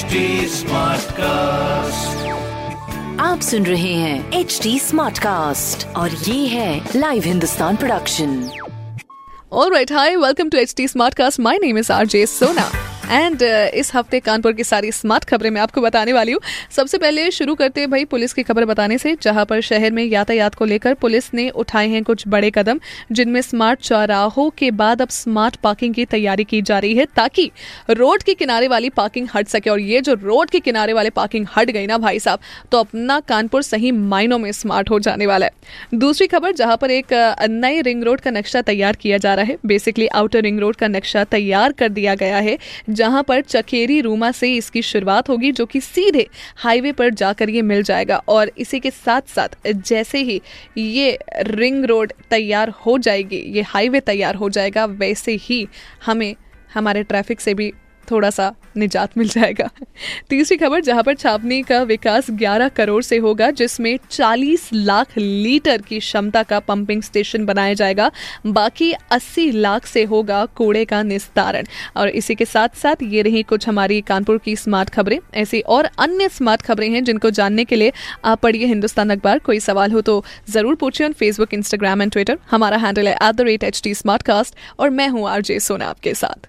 Smart cast आप सुन रहे हैं एच डी स्मार्ट कास्ट और ये है live Hindustan production all right hi welcome to H D Smartcast my name is R J Sona and इस हफ़्ते कानपुर की सारी स्मार्ट खबरें मैं आपको बताने वाली हूँ। सबसे पहले शुरू करते हैं भाई पुलिस की खबर बताने से, जहाँ पर शहर में यातायात को लेकर पुलिस ने उठाए हैं कुछ बड़े कदम, जिनमें स्मार्ट चौराहों के बाद अब स्मार्ट पार्किंग की तैयारी की जा रही है ताकि रोड के किनारे वाली पार्किंग हट सके। और ये जो रोड के किनारे वाले पार्किंग हट गई ना भाई साहब तो अपना कानपुर सही मायनों में स्मार्ट हो जाने वाला है। दूसरी खबर, जहाँ पर एक नए रिंग रोड का नक्शा तैयार किया जा रहा है। बेसिकली आउटर रिंग रोड का नक्शा तैयार कर दिया गया है जहाँ पर चकेरी रूमा से इसकी शुरुआत होगी, जो कि सीधे हाईवे पर जाकर ये मिल जाएगा। और इसी के साथ साथ जैसे ही ये रिंग रोड तैयार हो जाएगी, ये हाईवे तैयार हो जाएगा, वैसे ही हमें, हमारे ट्रैफ़िक से भी थोड़ा सा निजात मिल जाएगा। तीसरी खबर, जहाँ पर छावनी का विकास 11 करोड़ से होगा, जिसमें 40 लाख लीटर की क्षमता का पंपिंग स्टेशन बनाया जाएगा। बाकी 80 लाख से होगा कूड़े का निस्तारण। और इसी के साथ साथ ये रही कुछ हमारी कानपुर की स्मार्ट खबरें। ऐसी और अन्य स्मार्ट खबरें हैं, जिनको जानने के लिए आप पढ़िए हिंदुस्तान अखबार। कोई सवाल हो तो ज़रूर पूछिए on Facebook Instagram and Twitter हमारा हैंडल है at the rate H T और मैं हूँ आरजे सोना आपके साथ।